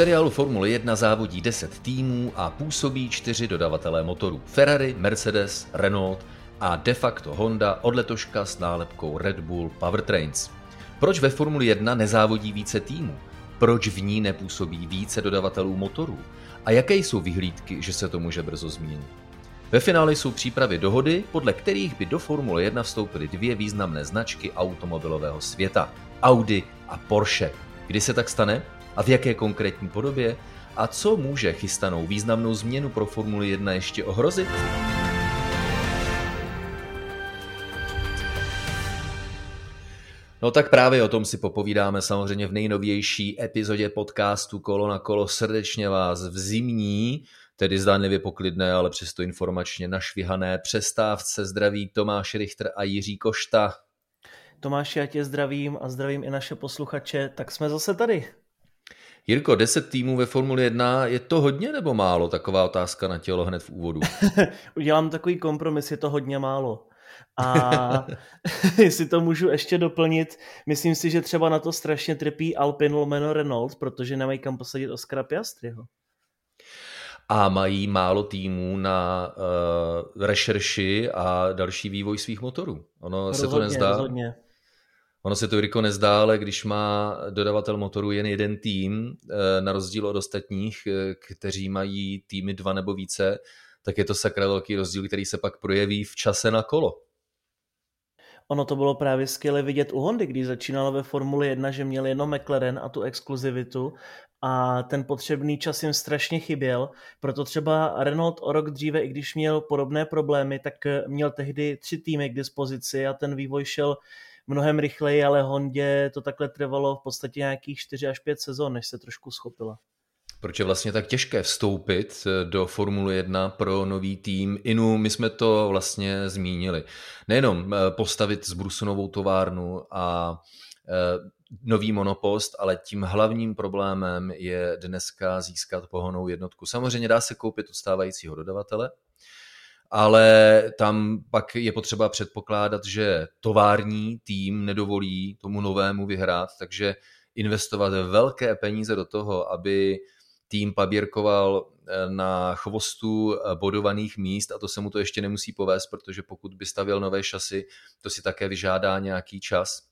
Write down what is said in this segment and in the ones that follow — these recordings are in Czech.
seriálu Formule 1 závodí 10 týmů a působí čtyři dodavatelé motorů. Ferrari, Mercedes, Renault a de facto Honda od letoška s nálepkou Red Bull Powertrains. Proč ve Formuli 1 nezávodí více týmů? Proč v ní nepůsobí více dodavatelů motorů? A jaké jsou vyhlídky, že se to může brzo změnit? Ve finále jsou přípravy dohody, podle kterých by do Formule 1 vstoupily dvě významné značky automobilového světa – Audi a Porsche. Kdy se tak stane? A v jaké konkrétní podobě? A co může chystanou významnou změnu pro Formuli 1 ještě ohrozit? No tak právě o tom si popovídáme samozřejmě v nejnovější epizodě podcastu Kolo na kolo. Srdečně vás v zimní, tedy zdánlivě poklidné, ale přesto informačně našvihané přestávce zdraví Tomáš Richter a Jiří Košta. Tomáš, já tě zdravím a zdravím i naše posluchače, tak jsme zase tady. Jirko, 10 týmů ve Formuli 1, je to hodně nebo málo? Taková otázka na tělo hned v úvodu. Udělám takový kompromis, je to hodně málo. A jestli to můžu ještě doplnit, myslím si, že třeba na to strašně trpí Alpine lomeno Renault, protože nemají kam posadit Oscara Piastriho. A mají málo týmů na uh, rešerši a další vývoj svých motorů. Ono rozhodně, se to nezdá. Rozhodně. Ono se to Jirko nezdá, ale když má dodavatel motoru jen jeden tým, eh, na rozdíl od ostatních, eh, kteří mají týmy dva nebo více, tak je to sakra velký rozdíl, který se pak projeví v čase na kolo. Ono to bylo právě skvěle vidět u Hondy, když začínalo ve Formuli 1, že měl jenom McLaren a tu exkluzivitu a ten potřebný čas jim strašně chyběl, proto třeba Renault o rok dříve, i když měl podobné problémy, tak měl tehdy tři týmy k dispozici a ten vývoj šel mnohem rychleji, ale Hondě to takhle trvalo v podstatě nějakých 4 až 5 sezon, než se trošku schopila. Proč je vlastně tak těžké vstoupit eh, do Formule 1 pro nový tým? Inu, my jsme to vlastně zmínili. Nejenom eh, postavit zbrusunovou továrnu a eh, nový monopost, ale tím hlavním problémem je dneska získat pohonou jednotku. Samozřejmě dá se koupit od stávajícího dodavatele, ale tam pak je potřeba předpokládat, že tovární tým nedovolí tomu novému vyhrát, takže investovat velké peníze do toho, aby tým pabírkoval eh, na chvostu eh, bodovaných míst a to se mu to ještě nemusí povést, protože pokud by stavěl nové šasy, to si také vyžádá nějaký čas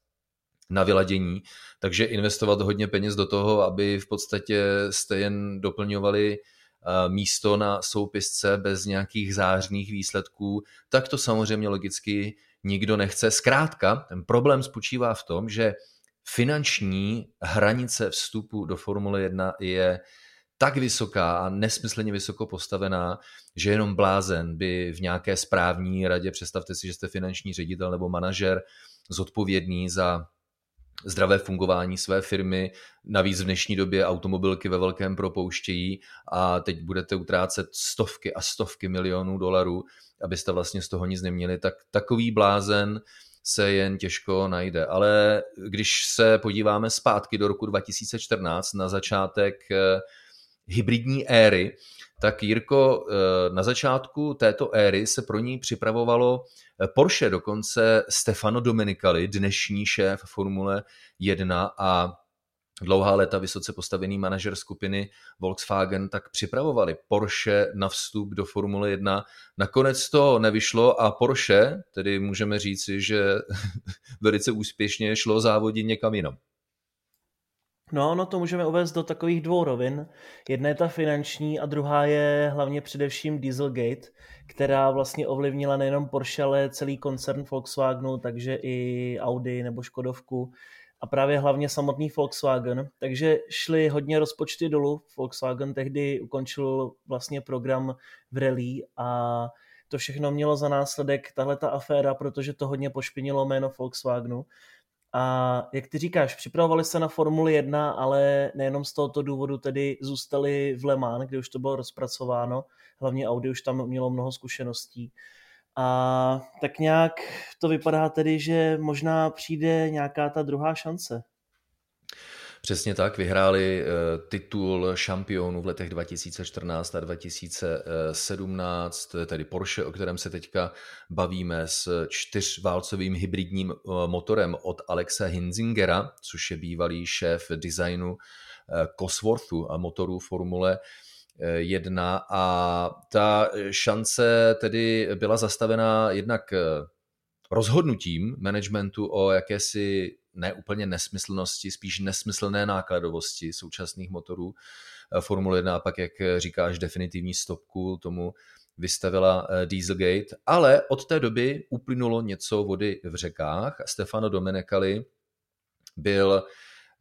na vyladění, takže investovat hodně peněz do toho, aby v podstatě jste jen doplňovali místo na soupisce bez nějakých zářných výsledků, tak to samozřejmě logicky nikdo nechce. Zkrátka, ten problém spočívá v tom, že finanční hranice vstupu do Formule 1 je tak vysoká a nesmyslně vysoko postavená, že jenom blázen by v nějaké správní radě, představte si, že jste finanční ředitel nebo manažer zodpovědný za zdravé fungování své firmy. Navíc v dnešní době automobilky ve velkém propouštějí a teď budete utrácet stovky a stovky milionů dolarů, abyste vlastně z toho nic neměli, tak takový blázen se jen těžko najde. Ale když se podíváme zpátky do roku 2014 na začátek eh, hybridní éry, tak Jirko, eh, na začátku této éry se pro ní připravovalo eh, Porsche, dokonce Stefano Domenicali, dnešní šéf Formule 1 a dlouhá léta vysoce postavený manažer skupiny Volkswagen, tak připravovali Porsche na vstup do Formule 1. Nakonec to nevyšlo a Porsche, tedy můžeme říci, že velice úspěšně šlo závodit někam jinam. No, no to můžeme uvést do takových dvou rovin. Jedna je ta finanční a druhá je hlavně především Dieselgate, která vlastně ovlivnila nejenom Porsche, ale celý koncern Volkswagenu, takže i Audi nebo Škodovku a právě hlavně samotný Volkswagen. Takže šly hodně rozpočty dolů. Volkswagen tehdy ukončil vlastně program v rally a to všechno mělo za následek tahle ta aféra, protože to hodně pošpinilo jméno Volkswagenu. A jak ty říkáš, připravovali se na Formuli 1, ale nejenom z tohoto důvodu tedy zůstali v Le Mans, kde už to bylo rozpracováno. Hlavně Audi už tam mělo mnoho zkušeností. A tak nějak to vypadá tedy, že možná přijde nějaká ta druhá šance. Přesně tak, vyhráli eh, titul šampionů v letech 2014 a 2017, tedy Porsche, o kterém se teďka bavíme s čtyřválcovým hybridním eh, motorem od Alexa Hinzingera, což je bývalý šéf designu Cosworthu a motorů Formule 1 a ta šance tedy byla zastavena jednak rozhodnutím managementu o jakési neúplně nesmyslnosti, spíš nesmyslné nákladovosti současných motorů Formule 1 a pak, jak říkáš, definitivní stopku tomu vystavila eh, Dieselgate, ale od té doby uplynulo něco vody v řekách. Stefano Domenecali byl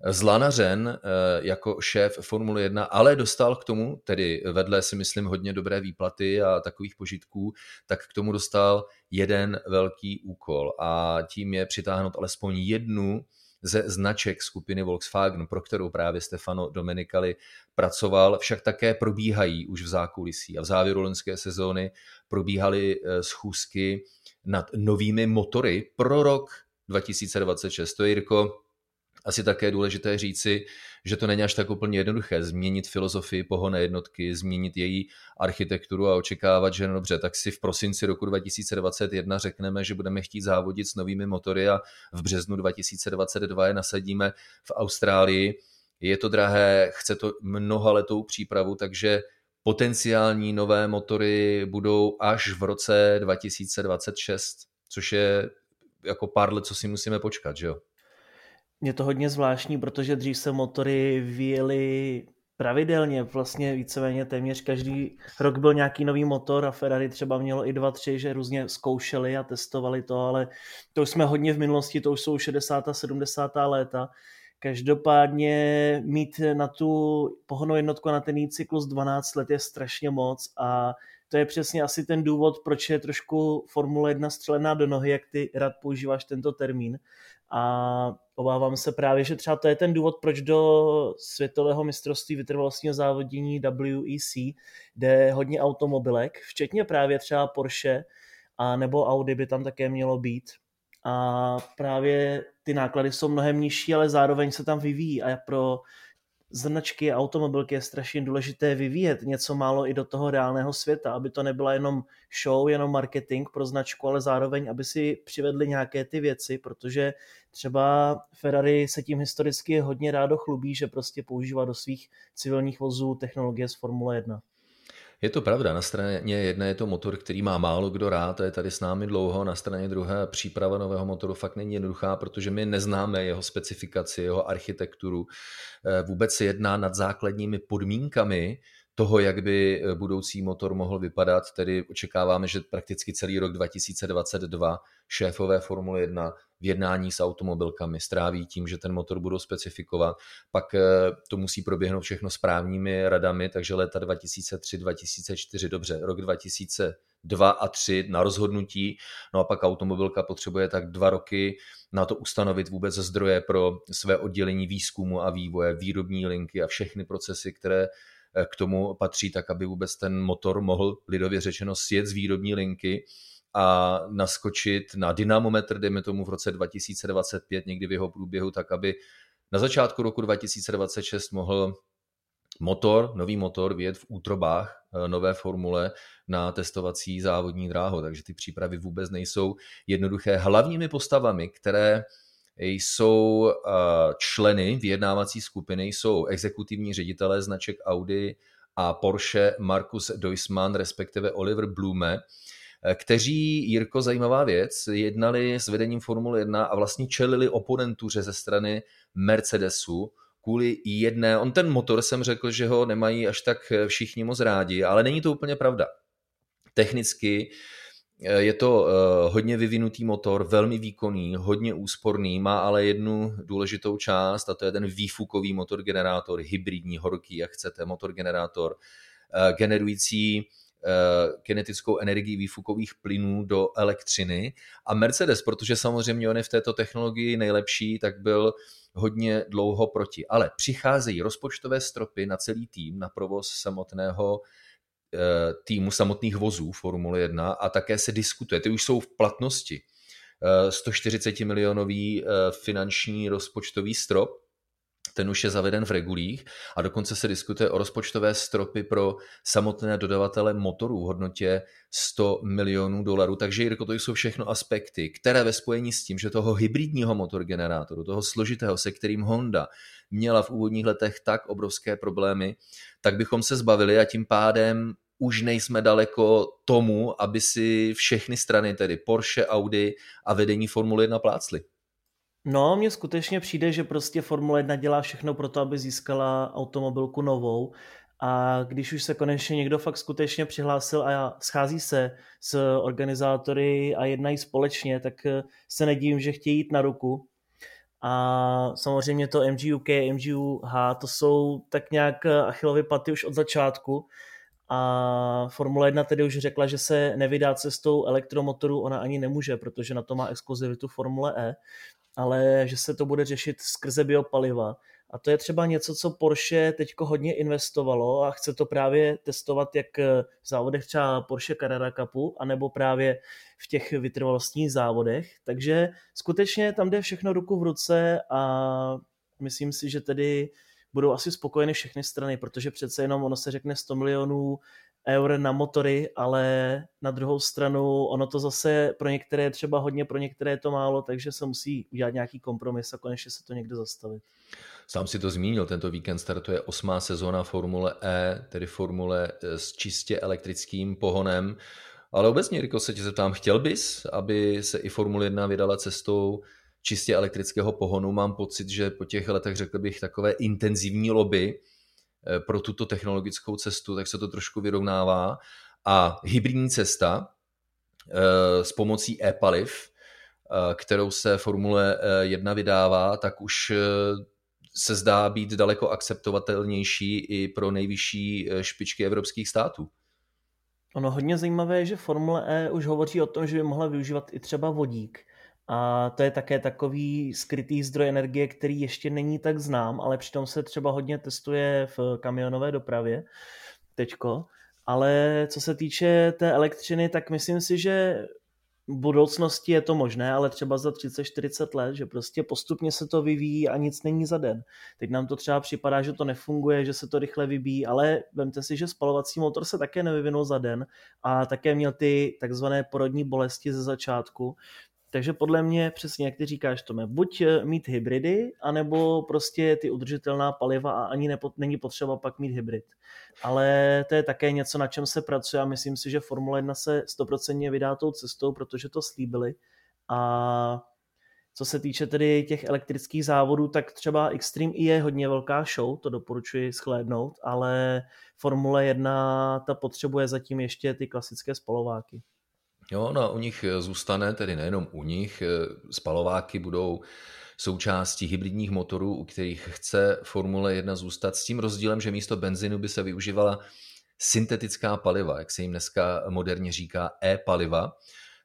zlanařen eh, jako šéf Formule 1, ale dostal k tomu, tedy vedle si myslím hodně dobré výplaty a takových požitků, tak k tomu dostal jeden velký úkol a tím je přitáhnout alespoň jednu ze značek skupiny Volkswagen, pro kterou právě Stefano Domenicali pracoval, však také probíhají už v zákulisí a v závěru loňské sezóny probíhaly eh, schůzky nad novými motory pro rok 2026. To je, Jirko, asi také důležité říci, že to není až tak úplně jednoduché změnit filozofii pohonné jednotky, změnit její architekturu a očekávat, že no dobře, tak si v prosinci roku 2021 řekneme, že budeme chtít závodit s novými motory a v březnu 2022 je nasadíme v Austrálii. Je to drahé, chce to mnohaletou přípravu, takže potenciální nové motory budou až v roce 2026, což je jako pár let, co si musíme počkat, že jo? Je to hodně zvláštní, protože dřív se motory vyjeli pravidelně, vlastně víceméně téměř každý rok byl nějaký nový motor a Ferrari třeba mělo i dva, tři, že různě zkoušeli a testovali to, ale to už jsme hodně v minulosti, to už jsou 60. a 70. léta. Každopádně mít na tu pohonou jednotku na ten cyklus 12 let je strašně moc a to je přesně asi ten důvod, proč je trošku Formule 1 střelená do nohy, jak ty rád používáš tento termín. A obávám se právě, že třeba to je ten důvod, proč do světového mistrovství vytrvalostního závodění WEC jde hodně automobilek, včetně právě třeba Porsche a nebo Audi by tam také mělo být. A právě ty náklady jsou mnohem nižší, ale zároveň se tam vyvíjí a pro značky a automobilky je strašně důležité vyvíjet něco málo i do toho reálného světa, aby to nebyla jenom show, jenom marketing pro značku, ale zároveň, aby si přivedli nějaké ty věci, protože třeba Ferrari se tím historicky hodně rádo chlubí, že prostě používá do svých civilních vozů technologie z Formule 1. Je to pravda, na straně jedné je to motor, který má málo kdo rád a je tady s námi dlouho, na straně druhé příprava nového motoru fakt není jednoduchá, protože my neznáme jeho specifikaci, jeho architekturu. Eh, vůbec se jedná nad základními podmínkami toho, jak by eh, budoucí motor mohl vypadat, tedy očekáváme, že prakticky celý rok 2022 šéfové Formule 1 v jednání s automobilkami stráví tím, že ten motor budou specifikovat, pak eh, to musí proběhnout všechno správními radami, takže léta 2003, 2004, dobře, rok 2002 a 3 na rozhodnutí, no a pak automobilka potřebuje tak dva roky na to ustanovit vůbec zdroje pro své oddělení výzkumu a vývoje, výrobní linky a všechny procesy, které k tomu patří, tak aby vůbec ten motor mohl lidově řečeno sjet z výrobní linky a naskočit na dynamometr, dejme tomu v roce 2025, někdy v jeho průběhu, tak aby na začátku roku 2026 mohl motor, nový motor vyjet v útrobách eh, nové formule na testovací závodní dráhu, takže ty přípravy vůbec nejsou jednoduché. Hlavními postavami, které jsou eh, členy vyjednávací skupiny, jsou exekutivní ředitelé značek Audi a Porsche Markus Duismann, respektive Oliver Blume, Eh, kteří, Jirko, zajímavá věc, jednali s vedením Formule 1 a vlastně čelili oponentuře ze strany Mercedesu kvůli jedné, on ten motor jsem řekl, že ho nemají až tak všichni moc rádi, ale není to úplně pravda. Technicky eh, je to eh, hodně vyvinutý motor, velmi výkonný, hodně úsporný, má ale jednu důležitou část a to je ten výfukový motor generátor, hybridní, horký, jak chcete, motor generátor, generující Eh, kinetickou energii výfukových plynů do elektřiny. A Mercedes, protože samozřejmě on je v této technologii nejlepší, tak byl hodně dlouho proti. Ale přicházejí rozpočtové stropy na celý tým, na provoz samotného eh, týmu samotných vozů Formule 1 a také se diskutuje. Ty už jsou v platnosti. 140 eh, milionový finanční rozpočtový strop, ten už je zaveden v regulích a dokonce se diskutuje o rozpočtové stropy pro samotné dodavatele motorů v hodnotě 100 milionů dolarů. Takže Jirko, to jsou všechno aspekty, které ve spojení s tím, že toho hybridního motorgenerátoru, toho složitého, se kterým Honda měla v úvodních letech tak obrovské problémy, tak bychom se zbavili a tím pádem už nejsme daleko tomu, aby si všechny strany, tedy Porsche, Audi a vedení Formule 1 plácly. No, mně skutečně přijde, že prostě Formule 1 dělá všechno pro to, aby získala automobilku novou a když už se konečně někdo fakt skutečně přihlásil a schází se s organizátory a jednají společně, tak se nedívím, že chtějí jít na ruku. A samozřejmě to MGUK, MGUH, to jsou tak nějak achilovy paty už od začátku. A Formule 1 tedy už řekla, že se nevydá cestou elektromotoru, ona ani nemůže, protože na to má exkluzivitu Formule E ale že se to bude řešit skrze biopaliva. A to je třeba něco, co Porsche teď hodně investovalo a chce to právě testovat jak v závodech třeba Porsche Carrera Cupu, anebo právě v těch vytrvalostních závodech. Takže skutečně tam jde všechno ruku v ruce a myslím si, že tedy budou asi spokojeny všechny strany, protože přece jenom ono se řekne 100 milionů eur na motory, ale na druhou stranu ono to zase pro některé je třeba hodně, pro některé je to málo, takže se musí udělat nějaký kompromis a konečně se to někde zastavit. Sám si to zmínil, tento víkend startuje osmá sezóna Formule E, tedy Formule e, s čistě elektrickým pohonem. Ale obecně, Riko, se tě zeptám, chtěl bys, aby se i Formule 1 vydala cestou čistě elektrického pohonu? Mám pocit, že po těch letech, řekl bych, takové intenzivní lobby Eh, pro tuto technologickou cestu, tak se to trošku vyrovnává. A hybridní cesta eh, s pomocí e-paliv, eh, kterou se Formule 1 vydává, tak už se zdá být daleko akceptovatelnější i pro nejvyšší špičky evropských států. Ono hodně zajímavé je, že Formule E už hovoří o tom, že by mohla využívat i třeba vodík. A to je také takový skrytý zdroj energie, který ještě není tak znám, ale přitom se třeba hodně testuje v kamionové dopravě teďko. Ale co se týče té elektřiny, tak myslím si, že v budoucnosti je to možné, ale třeba za 30-40 let, že prostě postupně se to vyvíjí a nic není za den. Teď nám to třeba připadá, že to nefunguje, že se to rychle vybíjí, ale vemte si, že spalovací motor se také nevyvinul za den a také měl ty takzvané porodní bolesti ze začátku, takže podle mě přesně, jak ty říkáš, Tome, buď eh, mít hybridy, anebo prostě ty udržitelná paliva a ani nepo, není potřeba pak mít hybrid. Ale to je také něco, na čem se pracuje a myslím si, že Formule 1 se stoprocentně vydá tou cestou, protože to slíbili. A co se týče tedy těch elektrických závodů, tak třeba Extreme i je hodně velká show, to doporučuji schlédnout, ale Formule 1 ta potřebuje zatím ještě ty klasické spalováky. Jo, no a u nich eh, zůstane, tedy nejenom u nich, eh, spalováky budou součástí hybridních motorů, u kterých chce Formule 1 zůstat s tím rozdílem, že místo benzinu by se využívala syntetická paliva, jak se jim dneska moderně říká e-paliva.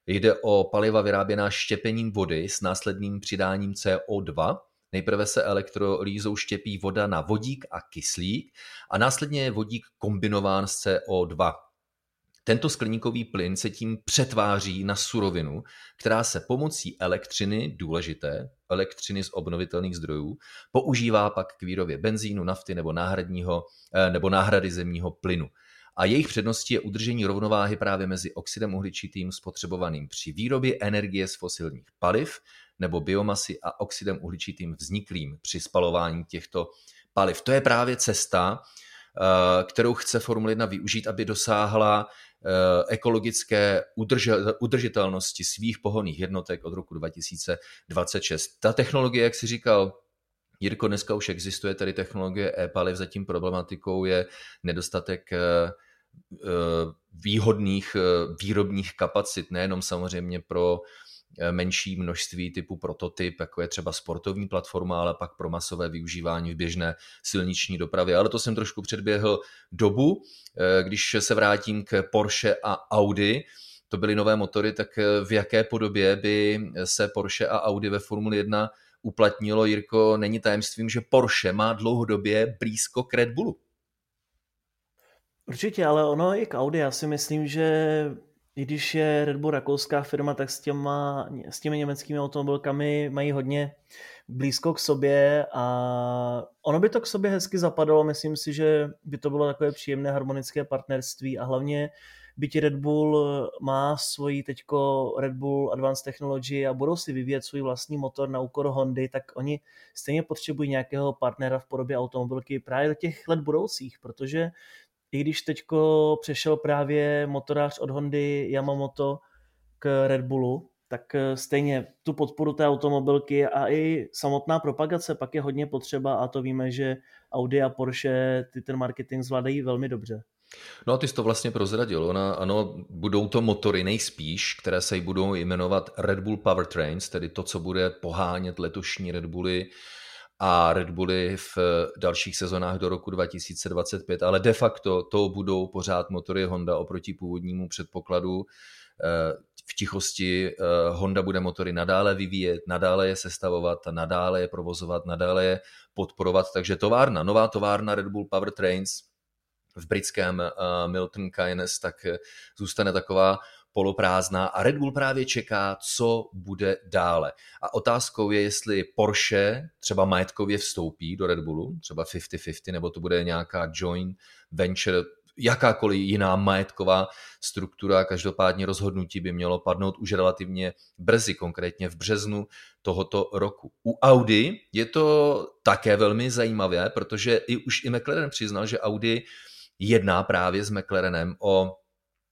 Jde o paliva vyráběná štěpením vody s následným přidáním CO2. Nejprve se elektrolýzou štěpí voda na vodík a kyslík a následně je vodík kombinován s CO2. Tento skleníkový plyn se tím přetváří na surovinu, která se pomocí elektřiny, důležité, elektřiny z obnovitelných zdrojů, používá pak k výrobě benzínu, nafty nebo, náhradního, eh, nebo náhrady zemního plynu. A jejich předností je udržení rovnováhy právě mezi oxidem uhličitým spotřebovaným při výrobě energie z fosilních paliv nebo biomasy a oxidem uhličitým vzniklým při spalování těchto paliv. To je právě cesta, eh, kterou chce Formule 1 využít, aby dosáhla ekologické udržitelnosti svých pohonných jednotek od roku 2026. Ta technologie, jak si říkal, Jirko, dneska už existuje tady technologie e-paliv, zatím problematikou je nedostatek eh, eh, výhodných výrobních kapacit, nejenom samozřejmě pro Eh, menší množství typu prototyp, jako je třeba sportovní platforma, ale pak pro masové využívání v běžné silniční dopravě. Ale to jsem trošku předběhl dobu. Eh, když se vrátím k Porsche a Audi, to byly nové motory, tak eh, v jaké podobě by se Porsche a Audi ve Formuli 1 uplatnilo, Jirko, není tajemstvím, že Porsche má dlouhodobě blízko k Red Bullu. Určitě, ale ono i k Audi, já si myslím, že i když je Red Bull rakouská firma, tak s, těma, s těmi německými automobilkami mají hodně blízko k sobě a ono by to k sobě hezky zapadalo, myslím si, že by to bylo takové příjemné harmonické partnerství a hlavně byť Red Bull má svoji teďko Red Bull Advanced Technology a budou si vyvíjet svůj vlastní motor na úkor Hondy, tak oni stejně potřebují nějakého partnera v podobě automobilky právě do těch let budoucích, protože i když teďko přešel právě motorář od Hondy Yamamoto k Red Bullu, tak eh, stejně tu podporu té automobilky a i samotná propagace pak je hodně potřeba a to víme, že Audi a Porsche ty ten marketing zvládají velmi dobře. No a ty jsi to vlastně prozradil. Ona, ano, budou to motory nejspíš, které se budou jmenovat Red Bull Powertrains, tedy to, co bude pohánět letošní Red Bully a Red Bully v dalších sezonách do roku 2025, ale de facto to budou pořád motory Honda oproti původnímu předpokladu. Eh, v tichosti eh, Honda bude motory nadále vyvíjet, nadále je sestavovat, nadále je provozovat, nadále je podporovat, takže továrna, nová továrna Red Bull Powertrains v britském Milton Keynes, tak eh, zůstane taková poloprázdná a Red Bull právě čeká, co bude dále. A otázkou je, jestli Porsche třeba majetkově vstoupí do Red Bullu, třeba 50-50, nebo to bude nějaká joint venture, jakákoliv jiná majetková struktura, každopádně rozhodnutí by mělo padnout už relativně brzy, konkrétně v březnu tohoto roku. U Audi je to také velmi zajímavé, protože i už i McLaren přiznal, že Audi jedná právě s McLarenem o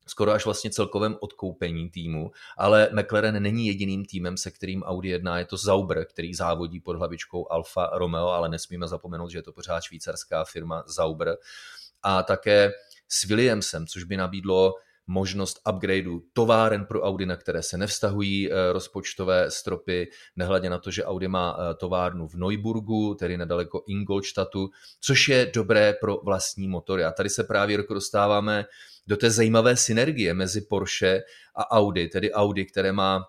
skoro až vlastně celkovém odkoupení týmu, ale McLaren není jediným týmem, se kterým Audi jedná, je to Zauber, který závodí pod hlavičkou Alfa Romeo, ale nesmíme zapomenout, že je to pořád švýcarská firma Zauber a také s Williamsem, což by nabídlo možnost upgradeu továren pro Audi, na které se nevztahují eh, rozpočtové stropy, nehledě na to, že Audi má eh, továrnu v Neuburgu, tedy nedaleko Ingolstadtu, což je dobré pro vlastní motory. A tady se právě dostáváme do té zajímavé synergie mezi Porsche a Audi, tedy Audi, které má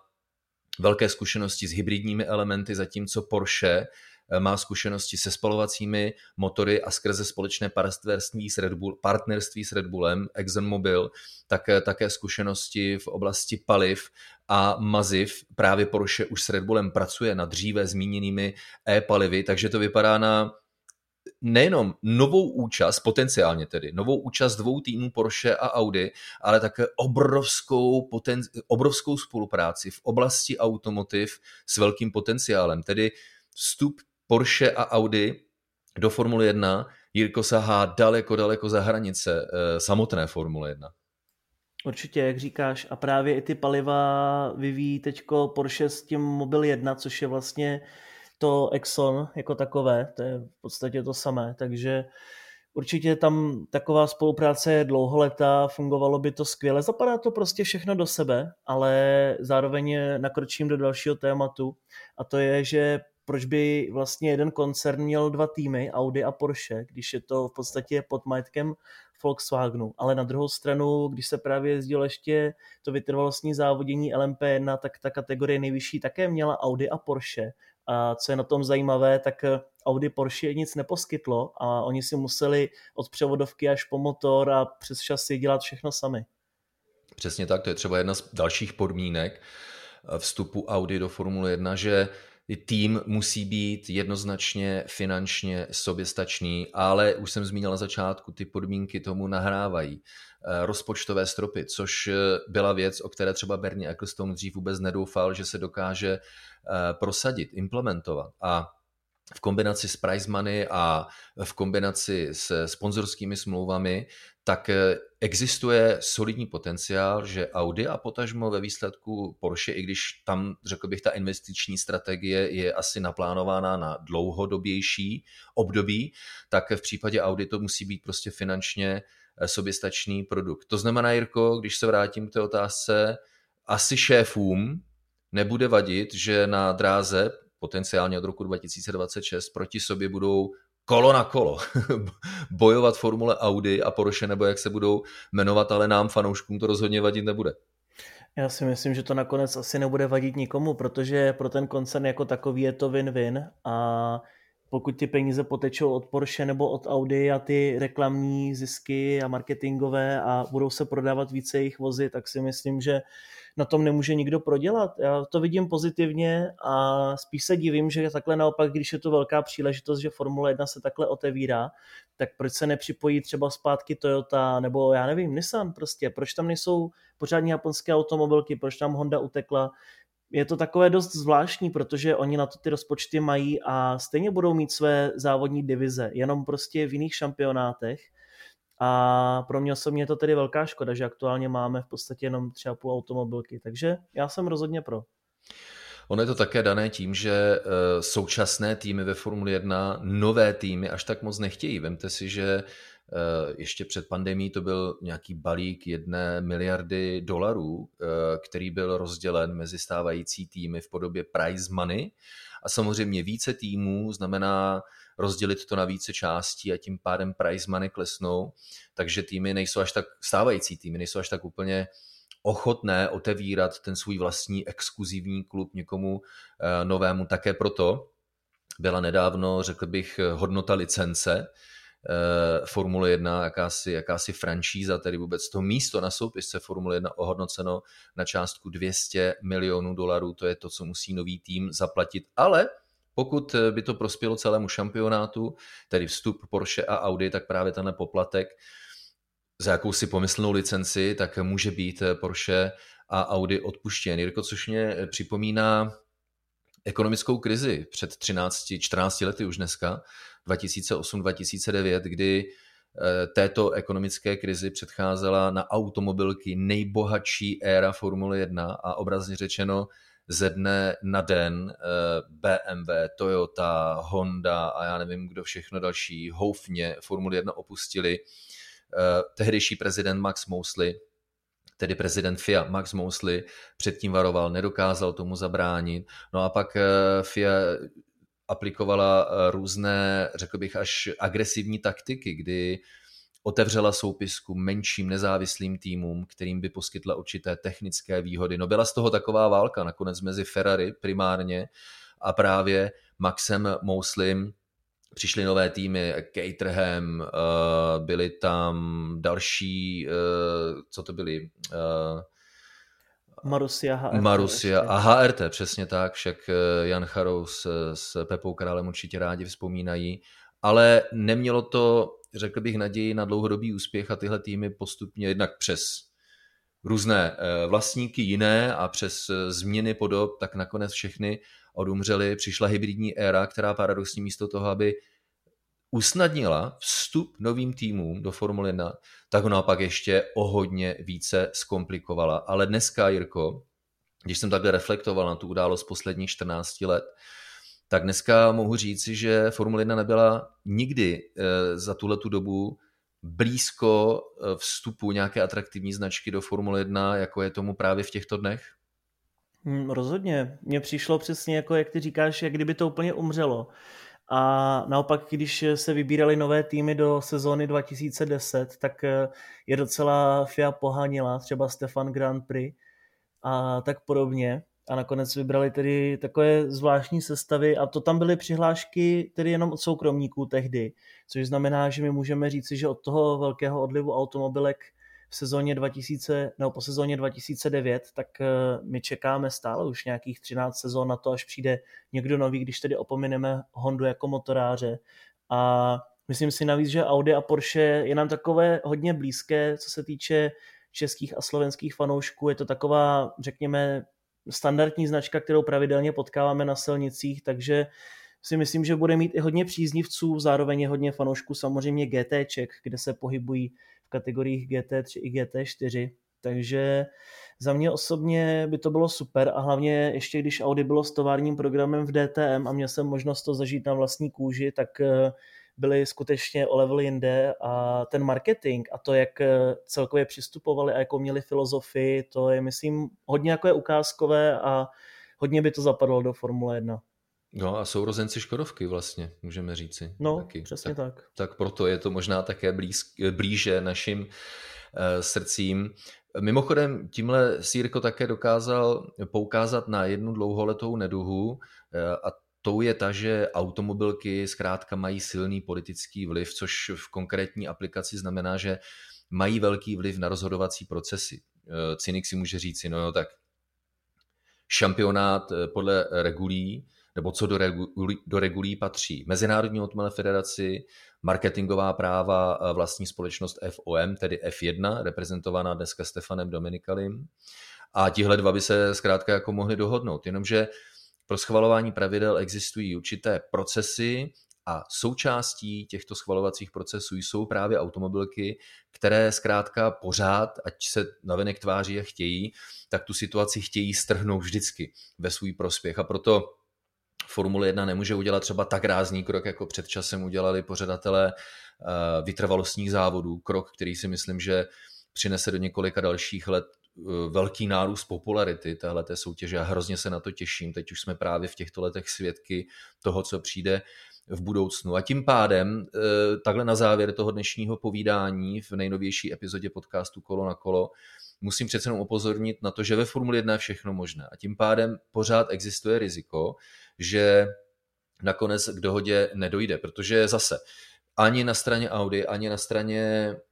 velké zkušenosti s hybridními elementy, zatímco Porsche Eh, má zkušenosti se spalovacími motory a skrze společné partnerství s Red, Bull, partnerství s Red Bullem, ExxonMobil, také, také zkušenosti v oblasti paliv a maziv. Právě Porsche už s Red Bullem pracuje na dříve zmíněnými e-palivy, takže to vypadá na nejenom novou účast, potenciálně tedy, novou účast dvou týmů Porsche a Audi, ale také obrovskou, poten, obrovskou spolupráci v oblasti automotiv s velkým potenciálem. Tedy vstup Porsche a Audi do Formule 1, Jirko sahá daleko, daleko za hranice eh, samotné Formule 1. Určitě, jak říkáš. A právě i ty paliva vyvíjí teďko Porsche s tím Mobil 1, což je vlastně to Exxon jako takové, to je v podstatě to samé, takže určitě tam taková spolupráce je dlouholetá, fungovalo by to skvěle, zapadá to prostě všechno do sebe, ale zároveň nakročím do dalšího tématu a to je, že proč by vlastně jeden koncern měl dva týmy, Audi a Porsche, když je to v podstatě pod majetkem Volkswagenu. Ale na druhou stranu, když se právě jezdilo ještě to vytrvalostní závodění LMP1, tak ta kategorie nejvyšší také měla Audi a Porsche. A co je na tom zajímavé, tak Audi Porsche nic neposkytlo a oni si museli od převodovky až po motor a přes šasy dělat všechno sami. Přesně tak, to je třeba jedna z dalších podmínek vstupu Audi do Formule 1, že tým musí být jednoznačně finančně soběstačný, ale už jsem zmínil na začátku, ty podmínky tomu nahrávají. Eh, rozpočtové stropy, což eh, byla věc, o které třeba Bernie Ecclestone dřív vůbec nedoufal, že se dokáže eh, prosadit, implementovat. A v kombinaci s prize money a v kombinaci s sponzorskými smlouvami, tak eh, existuje solidní potenciál, že Audi a potažmo ve výsledku Porsche, i když tam, řekl bych, ta investiční strategie je asi naplánována na dlouhodobější období, tak v případě Audi to musí být prostě finančně eh, soběstačný produkt. To znamená, Jirko, když se vrátím k té otázce, asi šéfům nebude vadit, že na dráze potenciálně od roku 2026 proti sobě budou kolo na kolo bojovat formule Audi a Porsche, nebo jak se budou jmenovat, ale nám fanouškům to rozhodně vadit nebude. Já si myslím, že to nakonec asi nebude vadit nikomu, protože pro ten koncern jako takový je to win-win a pokud ty peníze potečou od Porsche nebo od Audi a ty reklamní zisky a marketingové a budou se prodávat více jejich vozy, tak si myslím, že na tom nemůže nikdo prodělat. Já to vidím pozitivně a spíš se divím, že takhle naopak, když je to velká příležitost, že Formule 1 se takhle otevírá, tak proč se nepřipojí třeba zpátky Toyota nebo já nevím, Nissan prostě, proč tam nejsou pořádní japonské automobilky, proč tam Honda utekla, je to takové dost zvláštní, protože oni na to ty rozpočty mají a stejně budou mít své závodní divize, jenom prostě v jiných šampionátech. A pro mě osobně je to tedy velká škoda, že aktuálně máme v podstatě jenom tři a půl automobilky, takže já jsem rozhodně pro. Ono je to také dané tím, že eh, současné týmy ve Formuli 1 nové týmy až tak moc nechtějí. Vemte si, že Eh, ještě před pandemí to byl nějaký balík jedné miliardy dolarů, eh, který byl rozdělen mezi stávající týmy v podobě prize money. A samozřejmě více týmů znamená rozdělit to na více částí a tím pádem prize money klesnou. Takže týmy nejsou až tak, stávající týmy nejsou až tak úplně ochotné otevírat ten svůj vlastní exkluzivní klub někomu eh, novému. Také proto byla nedávno, řekl bych, hodnota licence, Eh, Formule 1, jakási, jakási franšíza, tedy vůbec to místo na soupisce Formule 1 ohodnoceno na částku 200 milionů dolarů, to je to, co musí nový tým zaplatit, ale pokud by to prospělo celému šampionátu, tedy vstup Porsche a Audi, tak právě tenhle poplatek za jakousi pomyslnou licenci, tak může být Porsche a Audi odpuštěn. Jirko, což mě připomíná ekonomickou krizi před 13-14 lety už dneska, 2008-2009, kdy eh, této ekonomické krizi předcházela na automobilky nejbohatší éra Formule 1 a obrazně řečeno ze dne na den eh, BMW, Toyota, Honda a já nevím, kdo všechno další houfně Formule 1 opustili. Eh, tehdejší prezident Max Mosley, tedy prezident FIA Max Mosley, předtím varoval, nedokázal tomu zabránit. No a pak FIA aplikovala eh, různé, řekl bych, až agresivní taktiky, kdy otevřela soupisku menším nezávislým týmům, kterým by poskytla určité technické výhody. No byla z toho taková válka nakonec mezi Ferrari primárně a právě Maxem Mouslim přišly nové týmy, Caterham, eh, byly tam další, eh, co to byly, Marusia HRT. Marusia a HRT, přesně tak, však eh, Jan Charou s, s Pepou Králem určitě rádi vzpomínají, ale nemělo to, řekl bych, naději na dlouhodobý úspěch a tyhle týmy postupně jednak přes různé eh, vlastníky jiné a přes eh, změny podob, tak nakonec všechny odumřely. Přišla hybridní éra, která paradoxně místo toho, aby usnadnila vstup novým týmům do Formule 1, tak ho naopak ještě o hodně více zkomplikovala. Ale dneska, Jirko, když jsem takhle reflektoval na tu událost posledních 14 let, tak dneska mohu říci, že Formule 1 nebyla nikdy eh, za tuhle tu dobu blízko eh, vstupu nějaké atraktivní značky do Formule 1, jako je tomu právě v těchto dnech? Hmm, rozhodně. Mně přišlo přesně, jako jak ty říkáš, jak kdyby to úplně umřelo. A naopak, když se vybírali nové týmy do sezóny 2010, tak eh, je docela FIA pohanila, třeba Stefan Grand Prix a tak podobně. A nakonec vybrali tedy takové zvláštní sestavy a to tam byly přihlášky tedy jenom od soukromníků tehdy, což znamená, že my můžeme říci, že od toho velkého odlivu automobilek v sezóně 2000, nebo po sezóně 2009, tak eh, my čekáme stále už nějakých 13 sezón na to, až přijde někdo nový, když tedy opomineme Hondu jako motoráře. A myslím si navíc, že Audi a Porsche je nám takové hodně blízké, co se týče českých a slovenských fanoušků. Je to taková, řekněme, standardní značka, kterou pravidelně potkáváme na silnicích, takže si myslím, že bude mít i hodně příznivců, zároveň je hodně fanoušků samozřejmě GTček, kde se pohybují kategoriích GT3 i GT4, takže za mě osobně by to bylo super a hlavně ještě když Audi bylo s továrním programem v DTM a měl jsem možnost to zažít na vlastní kůži, tak eh, byli skutečně o level jinde a ten marketing a to, jak eh, celkově přistupovali a jakou měli filozofii, to je myslím hodně jako je ukázkové a hodně by to zapadlo do Formule 1. No a sourozenci Škodovky vlastně, můžeme říci. No, taky. přesně tak, tak. Tak proto je to možná také blíz, blíže našim uh, srdcím. Mimochodem, tímhle Sírko také dokázal poukázat na jednu dlouholetou neduhu uh, a tou je ta, že automobilky zkrátka mají silný politický vliv, což v konkrétní aplikaci znamená, že mají velký vliv na rozhodovací procesy. Eh, cynik si může říct, no jo, tak šampionát eh, podle regulí, nebo co do regulí, do regulí patří Mezinárodní automobilové federaci, marketingová práva vlastní společnost FOM, tedy F1, reprezentovaná dneska Stefanem Dominikalim. A tihle dva by se zkrátka jako mohli dohodnout. Jenomže pro schvalování pravidel existují určité procesy a součástí těchto schvalovacích procesů jsou právě automobilky, které zkrátka pořád, ať se navenek tváří a chtějí, tak tu situaci chtějí strhnout vždycky ve svůj prospěch. A proto Formule 1 nemůže udělat třeba tak rázný krok, jako před časem udělali pořadatelé eh, vytrvalostních závodů. Krok, který si myslím, že přinese do několika dalších let velký nárůst popularity téhle soutěže a hrozně se na to těším. Teď už jsme právě v těchto letech svědky toho, co přijde v budoucnu. A tím pádem, eh, takhle na závěr toho dnešního povídání v nejnovější epizodě podcastu Kolo na kolo, musím přece jenom upozornit na to, že ve Formuli 1 je všechno možné. A tím pádem pořád existuje riziko, že nakonec k dohodě nedojde, protože zase ani na straně Audi, ani na straně eh,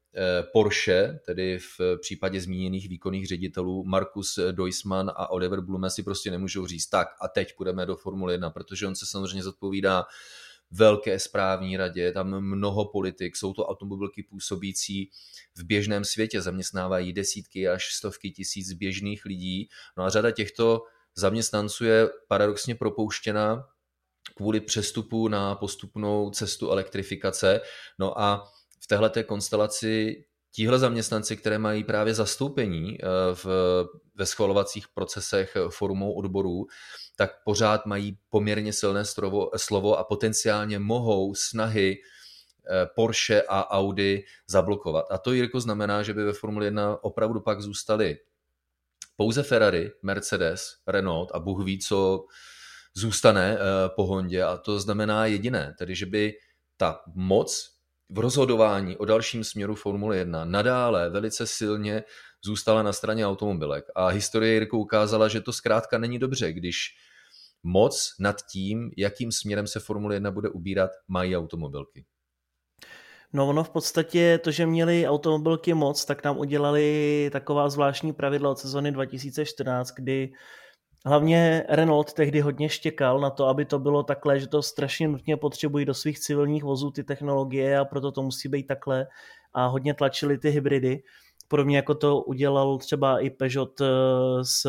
Porsche, tedy v případě zmíněných výkonných ředitelů, Markus Doisman a Oliver Blume si prostě nemůžou říct, tak a teď půjdeme do Formule 1, protože on se samozřejmě zodpovídá velké správní radě, tam mnoho politik, jsou to automobilky působící v běžném světě, zaměstnávají desítky až stovky tisíc běžných lidí. No a řada těchto zaměstnanců je paradoxně propouštěna kvůli přestupu na postupnou cestu elektrifikace. No a této konstelaci tihle zaměstnanci, které mají právě zastoupení eh, v, ve schvalovacích procesech formou odborů, tak pořád mají poměrně silné slovo, slovo a potenciálně mohou snahy eh, Porsche a Audi zablokovat. A to, Jirko, znamená, že by ve Formuli 1 opravdu pak zůstali pouze Ferrari, Mercedes, Renault a Bůh ví, co zůstane eh, po Hondě a to znamená jediné, tedy že by ta moc v rozhodování o dalším směru Formule 1 nadále velice silně zůstala na straně automobilek. A historie Jirko ukázala, že to zkrátka není dobře, když moc nad tím, jakým směrem se Formule 1 bude ubírat, mají automobilky. No ono v podstatě to, že měli automobilky moc, tak nám udělali taková zvláštní pravidla od sezony 2014, kdy hlavně Renault tehdy hodně štěkal na to, aby to bylo takhle, že to strašně nutně potřebují do svých civilních vozů ty technologie a proto to musí být takhle a hodně tlačili ty hybridy. Podobně jako to udělal třeba i Peugeot eh, s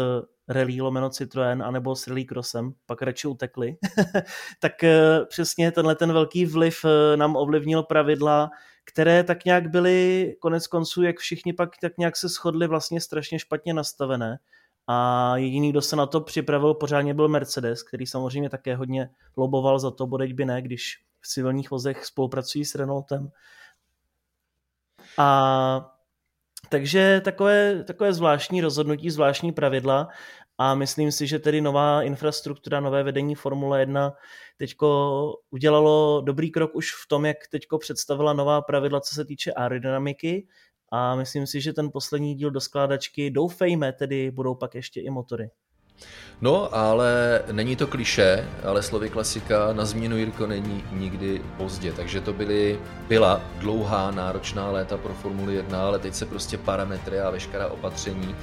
Rally lomeno Citroën anebo s Rally Crossem, pak radši utekli. tak eh, přesně tenhle ten velký vliv eh, nám ovlivnil pravidla, které tak nějak byly konec konců, jak všichni pak tak nějak se shodli, vlastně strašně špatně nastavené. A jediný, kdo se na to připravil pořádně, byl Mercedes, který samozřejmě také hodně loboval za to, bodeď by ne, když v civilních vozech spolupracují s Renaultem. A takže takové, takové zvláštní rozhodnutí, zvláštní pravidla a myslím si, že tedy nová infrastruktura, nové vedení Formule 1 teďko udělalo dobrý krok už v tom, jak teďko představila nová pravidla, co se týče aerodynamiky a myslím si, že ten poslední díl do skládačky, doufejme, tedy budou pak ještě i motory. No, ale není to kliše, ale slovy klasika na změnu Jirko není nikdy pozdě, takže to byly, byla dlouhá, náročná léta pro Formuli 1, ale teď se prostě parametry a veškerá opatření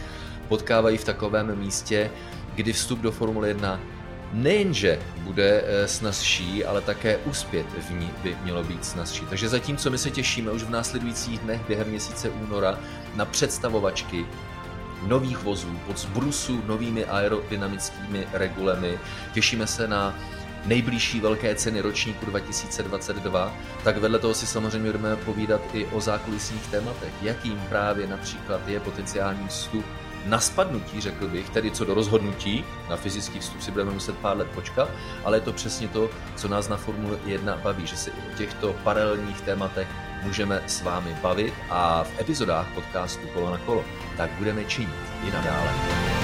potkávají v takovém místě, kdy vstup do Formule 1 nejenže bude eh, snazší, ale také uspět v ní by mělo být snazší. Takže zatímco my se těšíme už v následujících dnech během měsíce února na představovačky nových vozů pod zbrusu novými aerodynamickými regulemi, těšíme se na nejbližší velké ceny ročníku 2022, tak vedle toho si samozřejmě budeme povídat i o zákulisních tématech, jakým právě například je potenciální vstup na spadnutí, řekl bych, tedy co do rozhodnutí, na fyzický vstup si budeme muset pár let počkat, ale je to přesně to, co nás na Formule 1 baví, že se i o těchto paralelních tématech můžeme s vámi bavit a v epizodách podcastu Kolo na kolo tak budeme činit i nadále.